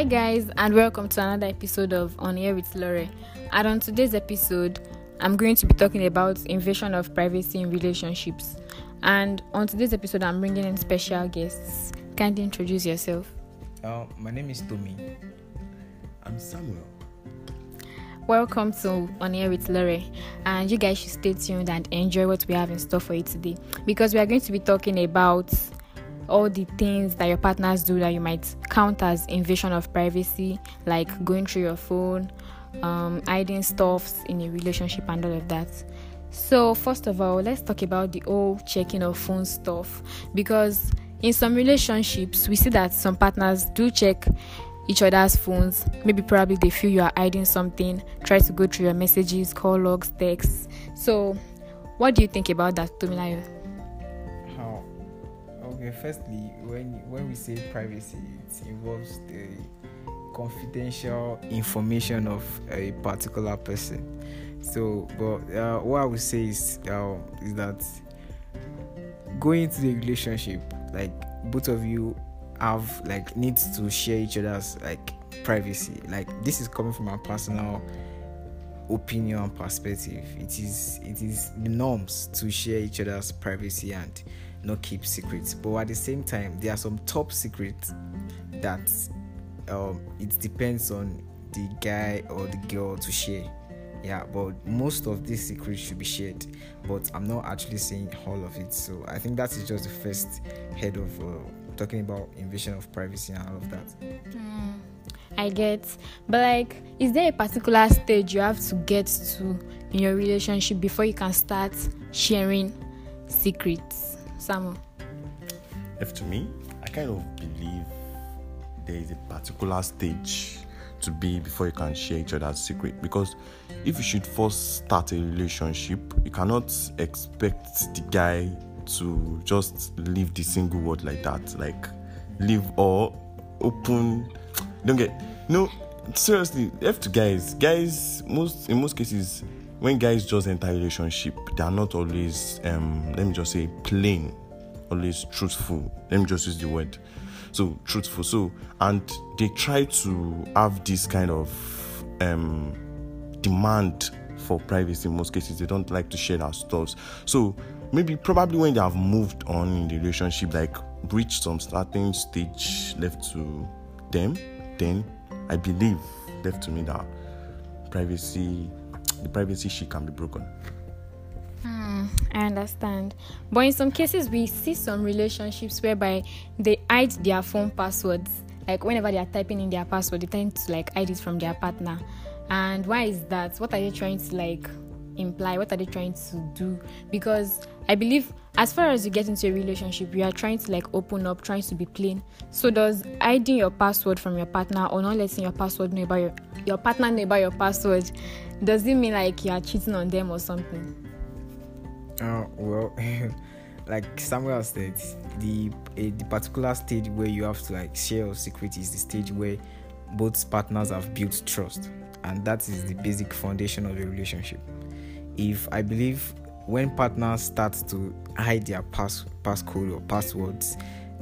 Hi, guys, and welcome to another episode of On Air with Lore. And on today's episode, I'm going to be talking about invasion of privacy in relationships. And on today's episode, I'm bringing in special guests. Kindly introduce yourself. Uh, my name is Tommy. I'm Samuel. Welcome to On Air with Lore, and you guys should stay tuned and enjoy what we have in store for you today because we are going to be talking about all the things that your partners do that you might count as invasion of privacy, like going through your phone, um, hiding stuffs in a relationship, and all of that. So, first of all, let's talk about the whole checking of phone stuff because in some relationships, we see that some partners do check each other's phones. Maybe probably they feel you are hiding something, try to go through your messages, call logs, texts. So, what do you think about that, Tomilayo? Okay, firstly, when when we say privacy, it involves the confidential information of a particular person. So, but uh, what I would say is uh, is that going into the relationship, like both of you have like needs to share each other's like privacy. Like this is coming from a personal opinion perspective. It is it is the norms to share each other's privacy and not keep secrets. But at the same time, there are some top secrets that um, it depends on the guy or the girl to share. Yeah, but most of these secrets should be shared. But I'm not actually saying all of it. So I think that is just the first head of uh, talking about invasion of privacy and all of that. Mm, I get, but like, is there a particular stage you have to get to in your relationship before you can start sharing secrets? Samuel. If to me, I kind of believe there is a particular stage to be before you can share each other's secret. Because if you should first start a relationship you cannot expect the guy to just leave the single word like that. Like leave or open. Don't get no seriously left to guys. Guys most in most cases when guys just enter a relationship they are not always um let me just say plain always truthful. Let me just use the word. So truthful. So and they try to have this kind of um demand for privacy in most cases. They don't like to share their stuff so maybe probably when they have moved on in the relationship like reached some starting stage left to them then i believe left to me that privacy the privacy she can be broken Hmm, I understand. But in some cases, we see some relationships whereby they hide their phone passwords. Like whenever they are typing in their password, they tend to like hide it from their partner. And why is that? What are they trying to like imply? What are they trying to do? Because I believe as far as you get into a relationship, you are trying to like open up, trying to be plain. So does hiding your password from your partner or not letting your password know about your your partner know about your password, does it mean like you are cheating on them or something? Uh, well, like Samuel said, the uh, the particular stage where you have to like share your secret is the stage where both partners have built trust, and that is the basic foundation of a relationship. If I believe when partners start to hide their pass passcode or passwords,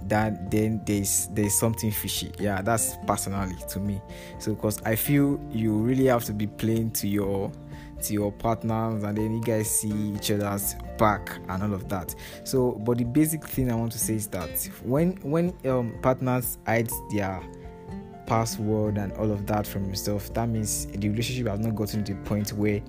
that then there's there's something fishy. Yeah, that's personally to me. So because I feel you really have to be plain to your to your partners and then you guys see each other's back and all of that so but the basic thing i want to say is that when when um, partners hide their password and all of that from yourself that means the relationship has not gotten to the point where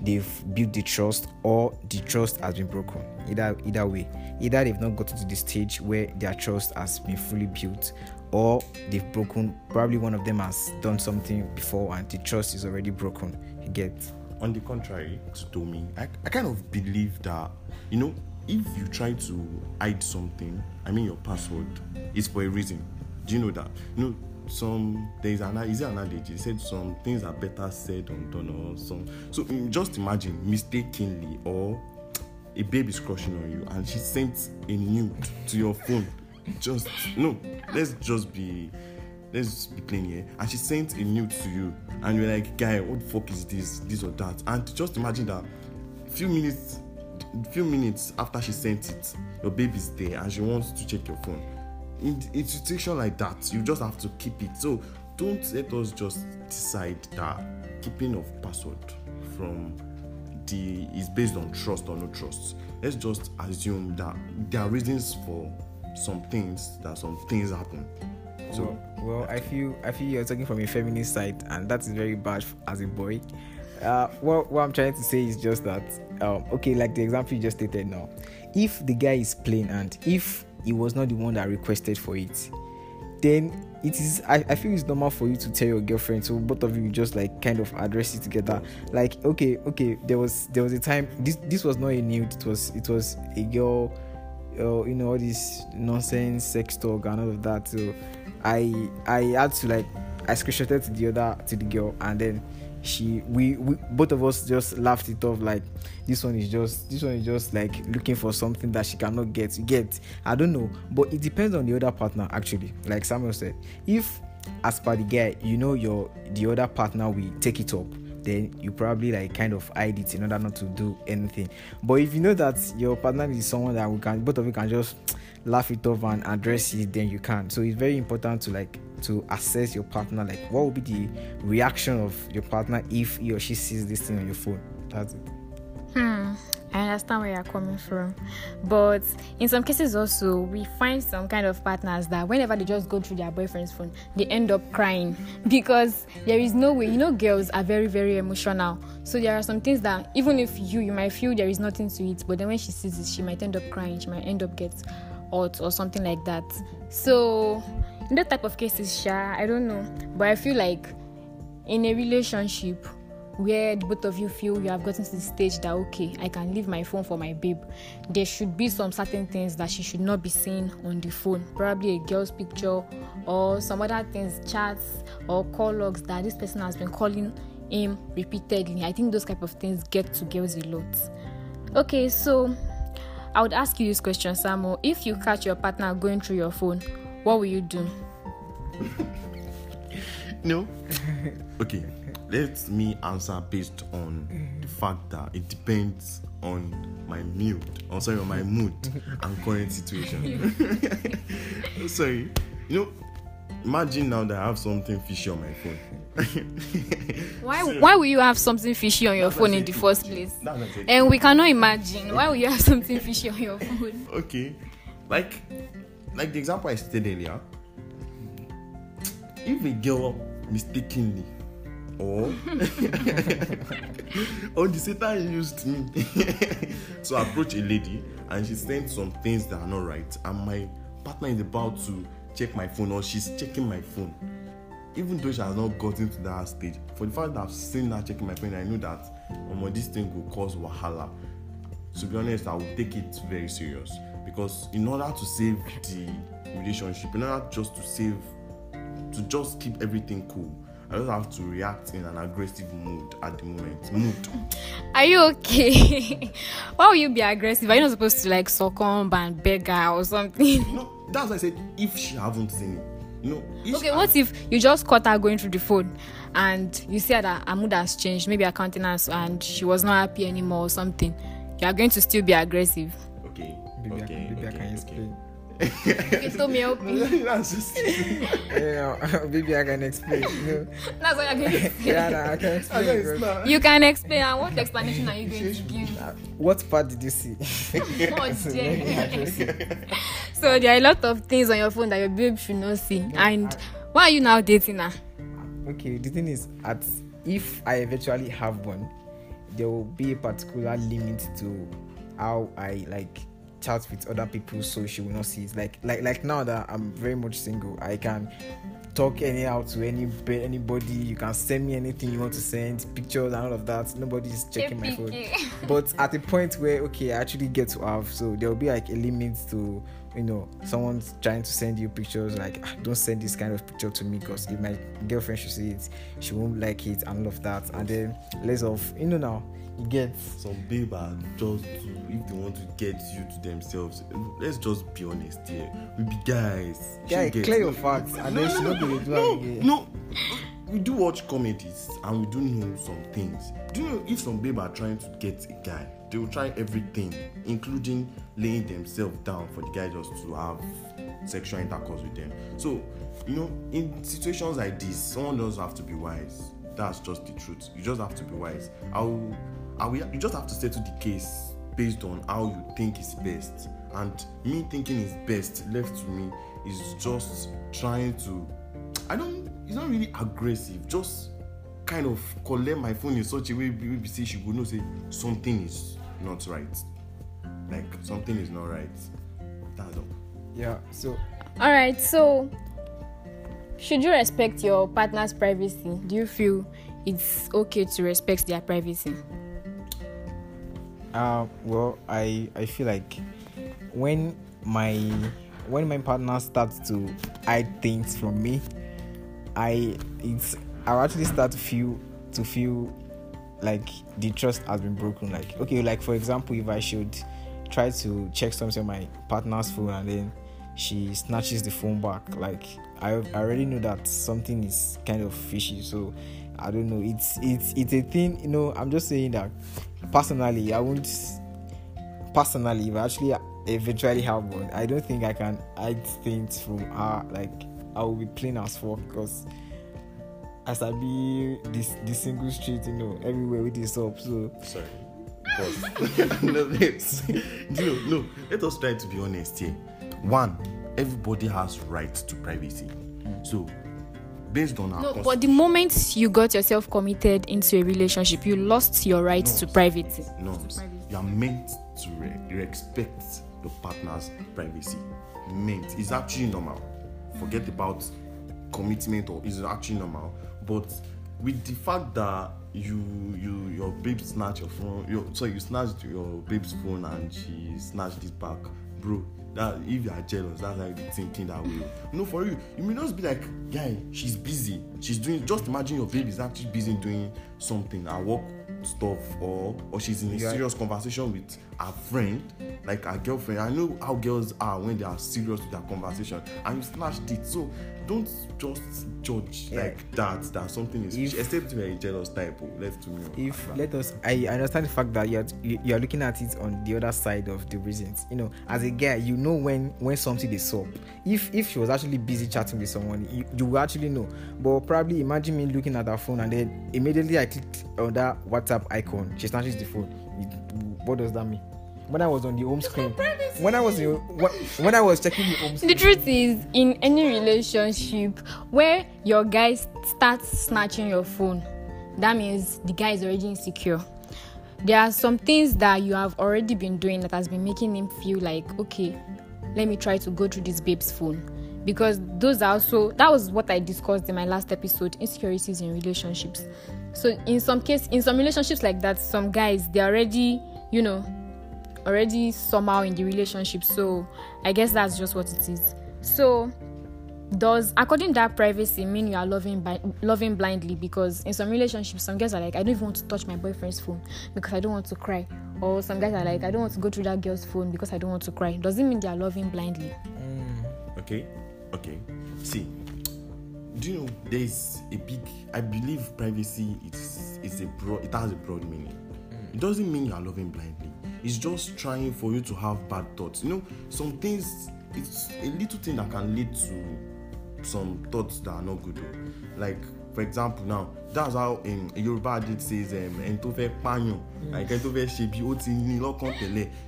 they've built the trust or the trust has been broken. Either either way either they've not gotten to the stage where their trust has been fully built or they've broken probably one of them has done something before and the trust is already broken. You get? On the contrary to me I, I kind of believe that you know if you try to hide something i mean your password is for a reason. Do you know that? You know some there is an is it an adage he said some things are better said than done or some. So just imagine mistakenly or a baby is crushing on you and she sent a nude to your phone. Just no let's just be let's be plain here. And she sent a nude to you and you're like guy what the fuck is this? This or that? And just imagine that few minutes few minutes after she sent it your baby's there and she wants to check your phone in, in situation like that you just have to keep it so don't let us just decide that keeping of password from the is based on trust or no trust. Let's just assume that there are reasons for some things that some things happen. So well, well, I feel I feel you're talking from a feminist side, and that is very bad as a boy. Uh, well, what I'm trying to say is just that, um, okay, like the example you just stated now, if the guy is plain and if he was not the one that requested for it, then it is I, I feel it's normal for you to tell your girlfriend so both of you just like kind of address it together. Like okay okay there was there was a time this this was not a nude it was it was a girl uh, you know all this nonsense sex talk and all of that. So i i had to like i screenshotted to the other to the girl and then she we, we both of us just laughed it off like this one is just this one is just like looking for something that she cannot get. You get? I don't know. But it depends on the other partner actually. Like samuel said if as per the guy you know your the other partner will take it up then you probably like kind of hide it in order not to do anything. But if you know that your partner is someone that we can both of you can just laugh it off and address it then you can. So it's very important to like to assess your partner like what would be the reaction of your partner if he or she sees this thing on your phone that's it Hmm, I understand where you're coming from. But in some cases, also, we find some kind of partners that whenever they just go through their boyfriend's phone, they end up crying because there is no way. You know, girls are very, very emotional. So there are some things that even if you, you might feel there is nothing to it, but then when she sees it, she might end up crying. She might end up get hurt or something like that. So that type of cases, Sha, I don't know. But I feel like in a relationship, where both of you feel you have gotten to the stage that okay i can leave my phone for my babe there should be some certain things that she should not be seeing on the phone. Probably a girl's picture or some other things chats or call logs that this person has been calling him repeatedly. I think those type of things get to girls a lot. Okay so i would ask you this question samuel if you catch your partner going through your phone what will you do? No. Okay let me answer based on the fact that it depends on my mood or sorry on my mood and current situation. Sorry you know imagine now that i have something fishy on my phone. Why why will you have something fishy on your That's phone in the first place? That's what I said. and we cannot imagine. Why will you have something fishy on your phone? Okay like like the example i stated earlier if a girl mistakenly or or the satan used me to approach a lady and she sent some things that are not right and my partner is about to check my phone or she's checking my phone even though she has not gotten to that stage for the fact that i've seen her checking my phone i know that omo this thing will cause wahala. To be honest i will take it very serious because in order to save the relationship in order just to save to just keep everything cool i just have to react in an aggressive mood at the moment. Mood. Are you okay? Why will you be aggressive? Are you not supposed to like succumb and beg her or something? Know that's why i said if she haven't seen it you know if okay I- what if you just caught her going through the phone and you see that her mood has changed maybe her countenance and she was not happy anymore or something you are going to still be aggressive. Okay Baby, okay I, baby, I okay, can okay. explain. you told me help me that's just yeah, baby, I can explain. You know? that's what you're going to say Yeah, nah, I can explain. I know it's you can explain and what explanation are you going to give what part did you see? Oh, So, dear. let me address it. so there are a lot of things on your phone that your babe should not see and why are you now dating her okay the thing is at if i eventually have one there will be a particular limit to how i like chat with other people so she will not see it. Like like like now that i'm very much single i can talk anyhow to any anybody. You can send me anything you want to send pictures and all of that. Nobody's checking my phone. But at a point where okay i actually get to have so there will be like a limit to you know someone's trying to send you pictures like "Ah, don't send this kind of picture to me because if my girlfriend should see it she won't like it and all of that. And then less of you know now you get some babe are just to if they want to get you to themselves let's just be honest here we be guys get- clear your facts and then she not be the no again no we do watch comedies and we do know some things do you know if some babe are trying to get a guy they will try everything including laying themselves down for the guy just to have sexual intercourse with them. So, you know, in situations like this, someone does have to be wise. That's just the truth. You just have to be wise. How, how we, you just have to settle the case based on how you think is best. And me thinking is best left to me is just trying to. I don't. It's not really aggressive. Just kind of collect my phone in such a way we say she would know say something is not right like something is not right that's all yeah so all right so should you respect your partner's privacy do you feel it's okay to respect their privacy uh, well i i feel like when my when my partner starts to hide things from me i it's i actually start to feel to feel like the trust has been broken. Like okay like for example if i should try to check something on my partner's phone and then she snatches the phone back like I, I already know that something is kind of fishy. So i don't know. It's it's it's a thing you know i'm just saying that personally i won't personally if actually eventually have one. I don't think i can hide things from her like i will be plain as fuck because as i be this this single street you know everywhere with this up so. Sorry no, no, no, let us try to be honest here. One, everybody has right to privacy. Mm. So, based on our no, but the moment you got yourself committed into a relationship you lost your right to privacy norms, you are meant to re- respect your partner's privacy. Meant. It's actually normal. Forget about commitment or it's actually normal. But with the fact that you you your babe snatched your phone your so you snatched your babe's phone and she snatched it back bro that if you are jealous that's like thinking that way. No for you you may just be like guy she's busy. She's doing just imagine your babe is actually busy doing something at work stuff or or she's in a Yeah. serious conversation with her friend like her girlfriend. I know how girls are when they are serious with their conversation. And you snatched it. So don't just judge Yeah. like that that something is If- except you are a jealous type oh, left to me if let us i understand the fact that you're you- you're looking at it on the other side of the reasons. You know as a guy you know when when something is up. If if she was actually busy chatting with someone you, you will actually know. But probably imagine me looking at her phone and then immediately i clicked on that whatsapp icon. She snatches the phone. It- what does that mean? When i was on the home screen when i was in, when, when i was checking the home the truth is in any relationship where your guy starts snatching your phone that means the guy is already insecure. There are some things that you have already been doing that has been making him feel like okay let me try to go through this babe's phone. Because those are also that was what i discussed in my last episode insecurities in relationships. So in some case in some relationships like that some guys they're already you know already somehow in the relationship so i guess that's just what it is. So does according to that privacy mean you are loving by loving blindly? Because in some relationships some guys are like i don't even want to touch my boyfriend's phone because i don't want to cry. Or some guys are like i don't want to go through that girl's phone because i don't want to cry. Does it mean they are loving blindly? Mm, okay okay. See do you know there is a big i believe privacy is is a broad it has a broad meaning. It doesn't mean you are loving blindly it's just trying for you to have bad thoughts. You know some things it's a little thing that can lead to some thoughts that are not good o like for example now that's how um, yoruba adage says um, ẹni tó fẹ́ pààyàn like ẹni tó fẹ́ ṣe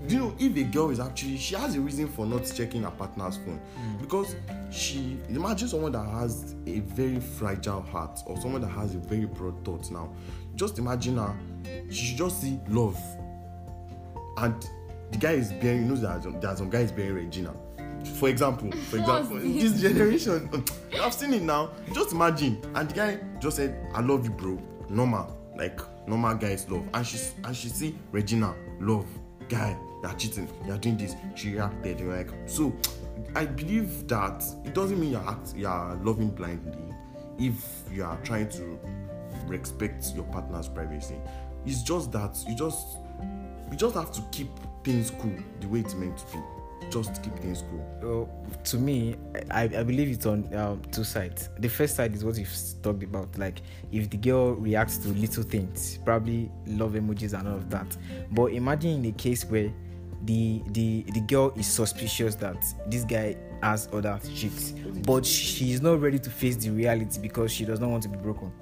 do you know if a girl is actually she has a reason for not checking her partner's phone because she imagine someone that has a very fragile heart or someone that has a very broad thought now. Just imagine her she should just see love and the guy is bearing you know there are some, there are some guys bearing regina. For example for example this? generation i've seen it now. Just imagine. And the guy just said i love you bro. Normal like normal guys love. And she and she see regina love guy you're cheating you're doing this. She reacted you're like so i believe that it doesn't mean you're act you're loving blindly if you are trying to respect your partner's privacy. It's just that you just you just have to keep things cool the way it's meant to be just keep things cool to me, I, I believe it's on um, two sides. The first side is what you've talked about, like if the girl reacts to little things, probably love emojis and all of that. But imagine in a case where the the the girl is suspicious that this guy has other chicks, but she's not ready to face the reality because she does not want to be broken.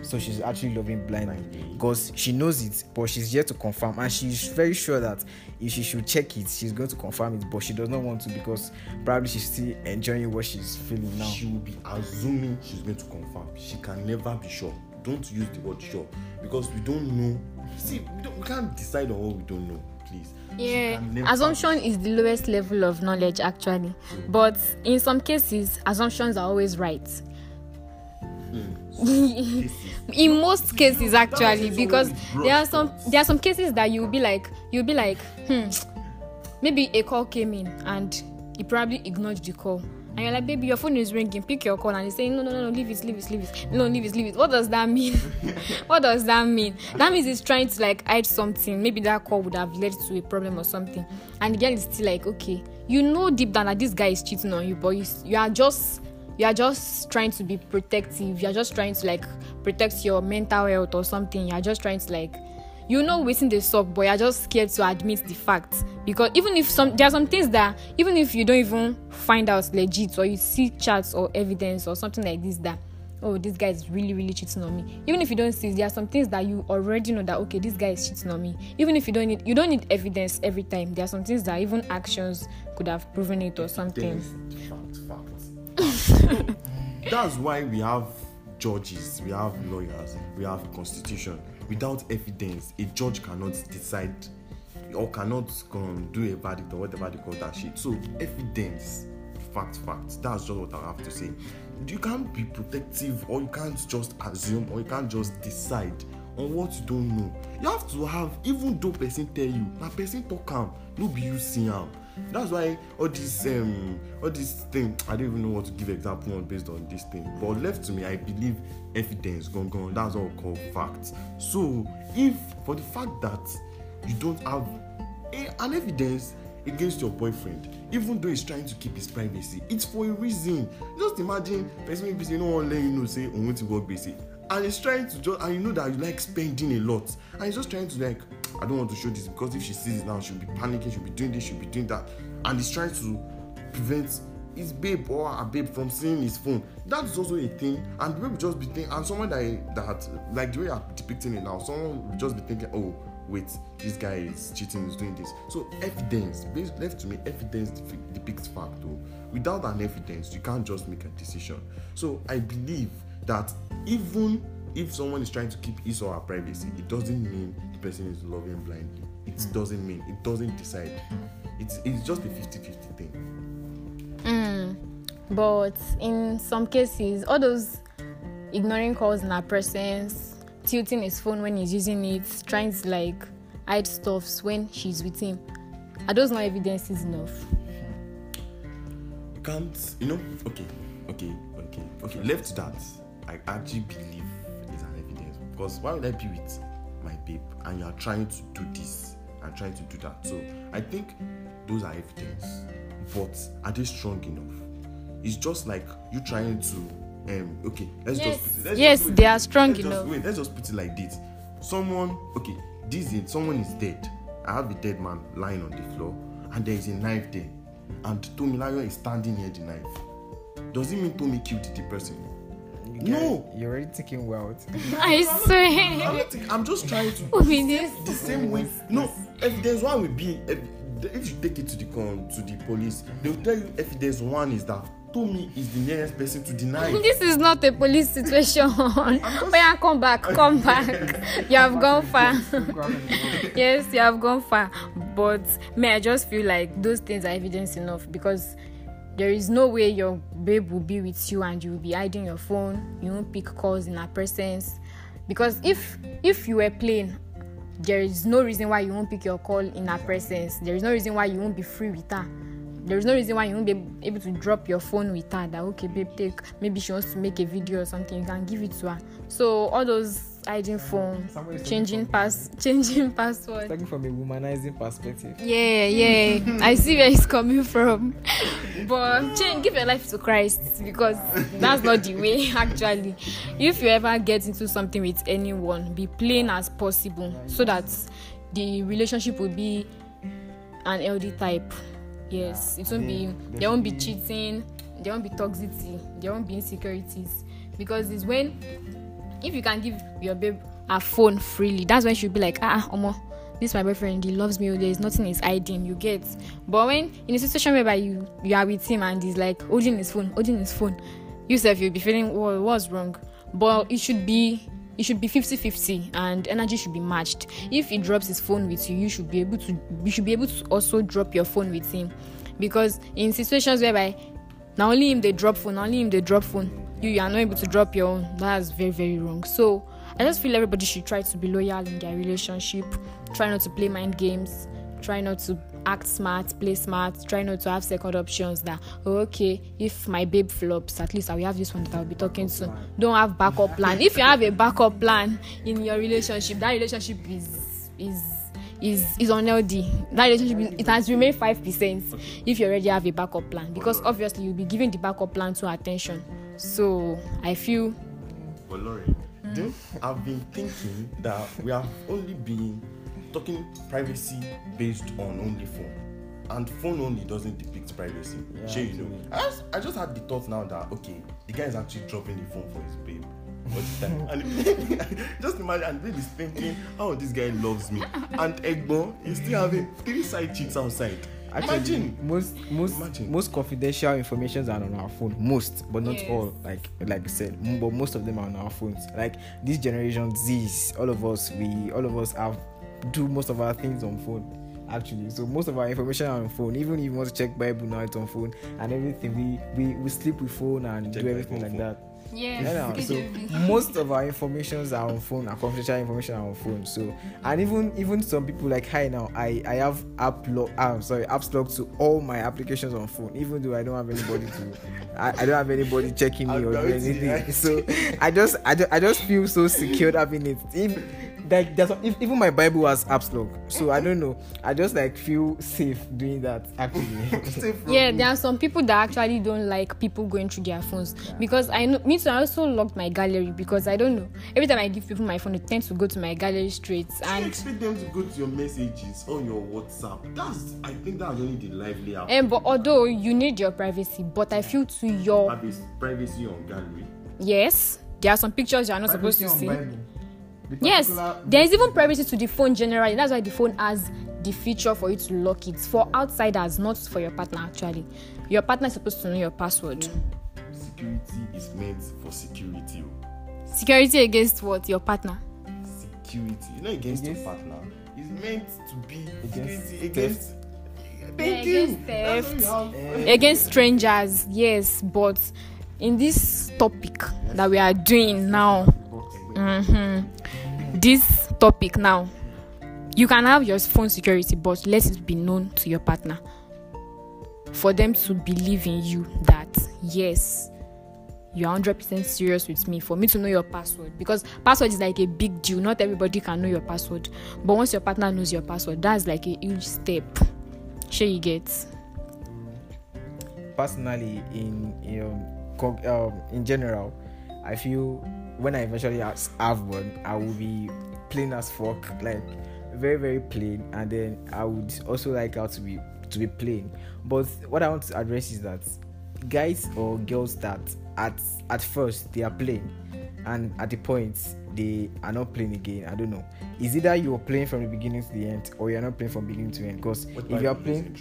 So she's actually loving blindly because she knows it, but she's yet to confirm, and she's very sure that if she should check it, she's going to confirm it, but she does not want to because probably she's still enjoying what she's feeling now. She will be assuming she's going to confirm. She can never be sure. Don't use the word sure because we don't know. See, we, don't, we can't decide on what we don't know. Please. Yeah assumption is the lowest level of knowledge actually but in some cases assumptions are always right in most cases actually because there are some there are some cases that you'll be like you'll be like hmm maybe a call came in and you probably ignored the call. And you're like baby your phone is ringing. Pick your call. And he's saying no no no no leave it leave it leave it. No leave it leave it. What does that mean? What does that mean? That means he's trying to like hide something. Maybe that call would have led to a problem or something. And the girl is still like okay you know deep down that this guy is cheating on you but you, you are just you are just trying to be protective. You are just trying to like protect your mental health or something. You are just trying to like you know wetin dey sup but you're just scared to admit the fact. Because even if some there are some things that even if you don't even find out legit or you see chats or evidence or something like this that oh this guy is really really cheating on me. Even if you don't see there are some things that you already know that okay this guy is cheating on me. Even if you don't need you don't need evidence every time. There are some things that even actions could have proven it or something. That's why we have judges, we have lawyers, we have constitution. Without evidence, a judge cannot decide or cannot um, do a verdict or whatever they call that shit. So evidence, fact, fact. That's just what I have to say. You can't be protective or you can't just assume or you can't just decide on what you don't know. You have to have, even though person tell you, na person talk am, no be you see am. That's why all this um all this thing I don't even know what to give example on based on this thing. But left to me, I believe evidence gone gone. That's all called facts. So if for the fact that you don't have a, an evidence against your boyfriend even though he's trying to keep his privacy it's for a reason just imagine person wey be say no wan let you know say òun ti work gbese and he's trying to just and you know that you like spending a lot. And he's just trying to like i don't want to show this because if she sees it now she'll be panicking she'll be doing this she'll be doing that. And he's trying to prevent his babe or her babe from seeing his phone. That is also a thing. And will just be thinking and someone that that like the way i'm depicting it now someone will just be thinking oh wait this guy is cheating he's doing this. So evidence based left to me evidence depi- depicts fact though. Without an evidence you can't just make a decision. So i believe that even if someone is trying to keep his or her privacy it doesn't mean the person is loving blindly. It doesn't mean it doesn't decide. It's it's just a 50-50 thing. Mm. But in some cases, all those ignoring calls in our presence, tilting his phone when he's using it, trying to like hide stuffs when she's with him, are those not evidences enough? you can't you know okay okay okay okay left to that i actually believe it's an evidence. Because why would i be with my babe and you are trying to do this and trying to do that? So i think those are evidence but are they strong enough? It's just like you trying to um okay let's Yes. just put it, let's Yes, just, they are strong let's just- enough. wait let's just put it like this. Someone okay this is someone is dead. I have a dead man lying on the floor and there is a knife there. And tomilayo is standing near the knife. Does it mean tomi killed the person no You're already thinking wild. I i'm swear. not think, i'm just trying to be this? the same way no evidence one will be if, if you take it to the con to the police they will tell you evidence one is that tomi is the nearest person to the knife This is not a police situation. Oh yeah, come back, come back. You have gone far. yes, you have gone far. But me, I just feel like those things are evidence enough because there is no way your babe will be with you and you will be hiding your phone. You won't pick calls in her presence. Because if if you were playing, there is no reason why you won't pick your call in her presence. There is no reason why you won't be free with her. There is no reason why you won't be able to drop your phone with her. That okay, babe, take. Maybe she wants to make a video or something. You can give it to her. So all those hiding phone, changing pass, changing password. Talking from a womanizing perspective. Yeah, yeah. I see where it's coming from. But change, give your life to Christ because that's not the way, actually. If you ever get into something with anyone, be plain as possible so that the relationship will be an healthy type. Yes, Yeah, it won't be. there won't be cheating. There won't be toxicity. There won't be insecurities. Because it's when, if you can give your babe a phone freely, that's when she'll be like, ah, omo, this is my boyfriend. He loves me. oh, There is nothing he's hiding. You get. But when in a situation whereby you you are with him and he's like holding his phone, holding his phone, yourself you'll be feeling, well, what's wrong? But it should be it should be 50-50 and energy should be matched. If he drops his phone with you you should be able to you should be able to also drop your phone with him. Because in situations whereby na only him they drop phone na only him they drop phone you you are not able to drop your own that's very very wrong. So i just feel everybody should try to be loyal in their relationship try not to play mind games try not to act smart play smart try not to have second options that oh, okay if my babe flops at least i will have this one that i'll be talking to. Don't have backup plan. If you have a backup plan in your relationship that relationship is is is is unhealthy. That relationship it has remained five percent if you already have a backup plan because obviously you'll be giving the backup plan to attention. So i feel But Lauren, I've been thinking that we have only been talking privacy based on only phone. And phone only doesn't depict privacy. Yeah, sure, you know. I just, I just had the thought now that okay, the guy is actually dropping the phone for his babe. all the time. and just imagine, and babe is thinking, oh, this guy loves me. And Egbo is still having three side chicks outside. Actually, Imagine. most most Imagine. most confidential informations are on our phone. Most, but not Yes. all. Like like I said, but most of them are on our phones. Like this generation Z's, all of us, we all of us have do most of our things on phone. Actually, so most of our information are on phone. Even if you want to check Bible now, it's on phone and everything. We we, we sleep with phone and Check do everything like phone. that. yeah, Yeah, so most of our informations are on phone, our confidential information are on phone. So and even even some people like hi now, I I have app lock um sorry apps locked to all my applications on phone, even though I don't have anybody to I, I don't have anybody checking me or doing anything. So I just I just, I just feel so secured having it. If, like there's even my Bible has apps locked, so I don't know. I just like feel safe doing that actually. Yeah me. there are some people that actually don't like people going through their phones because i know me too i also locked my gallery because i don't know every time i give people my phone it tends to go to my gallery straight you and expect them to go to your messages on your WhatsApp. That's I think that's only the lively app. um, but although you need your privacy but i feel to your privacy on gallery. yes there are some pictures you are not supposed to Privacy see Bible. Yes there is even privacy to the phone generally that's why the phone has the feature for you to lock it for outsiders not for your partner actually your partner is supposed to know your password Security is meant for security. oh. security against what your partner Security. It's not against, Against- your partner. It's meant to be Against security against. Thank Yeah, you. against That's theft. against strangers yes but in this topic that we are doing now mhm, this topic now you can have your phone security but let it be known to your partner. For them to believe in you that yes you are 100% serious with me for me to know your password. Because password is like a big deal. Not everybody can know your password. But once your partner knows your password that's like a huge step. Sure you get? Personally in in, um, um, in general i feel when i eventually have one i will be plain as fuck like very very plain and then i would also like how to be to be plain but what i want to address is that guys or girls that at at first they are plain and at the point they are not playing again i don't know is either you're playing from the beginning to the end or you're not playing from beginning to end because if you are playing?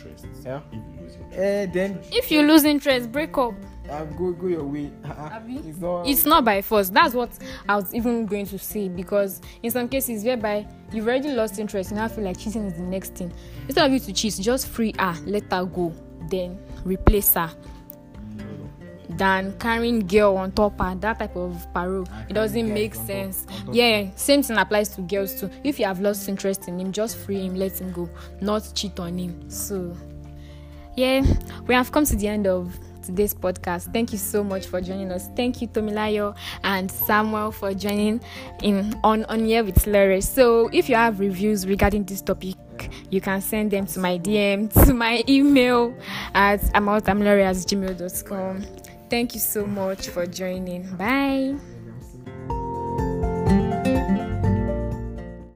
Yeah. If you lose interest. eh, then if you lose interest break up uh, go go your way. It's not. it's not by force. That's what i was even going to say because in some cases whereby you've already lost interest you now feel like cheating is the next thing. Instead of you to cheat just free her let her go then replace her. Than carrying girl on top her that type of parole. Ah, it doesn't make sense. yeah same thing applies to girls too. If you have lost interest in him just free him let him go. Not cheat on him. So yeah we have come to the end of today's podcast. Thank you so much for joining us. Thank you tomilayo and samuel for joining in on on Air with Lore. so if you have reviews regarding this topic you can send them to my dm to my email at gmail.com thank you so much for joining. Bye